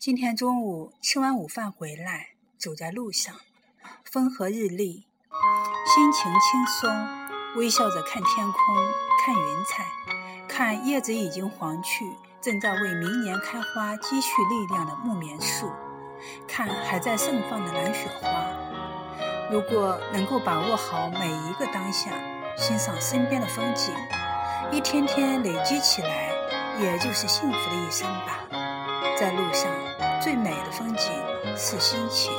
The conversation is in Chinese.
今天中午吃完午饭回来，走在路上，风和日丽，心情轻松，微笑着看天空，看云彩，看叶子已经黄去，正在为明年开花积蓄力量的木棉树，看还在盛放的蓝雪花。如果能够把握好每一个当下，欣赏身边的风景，一天天累积起来，也就是幸福的一生吧。在路上，最美的风景是心情。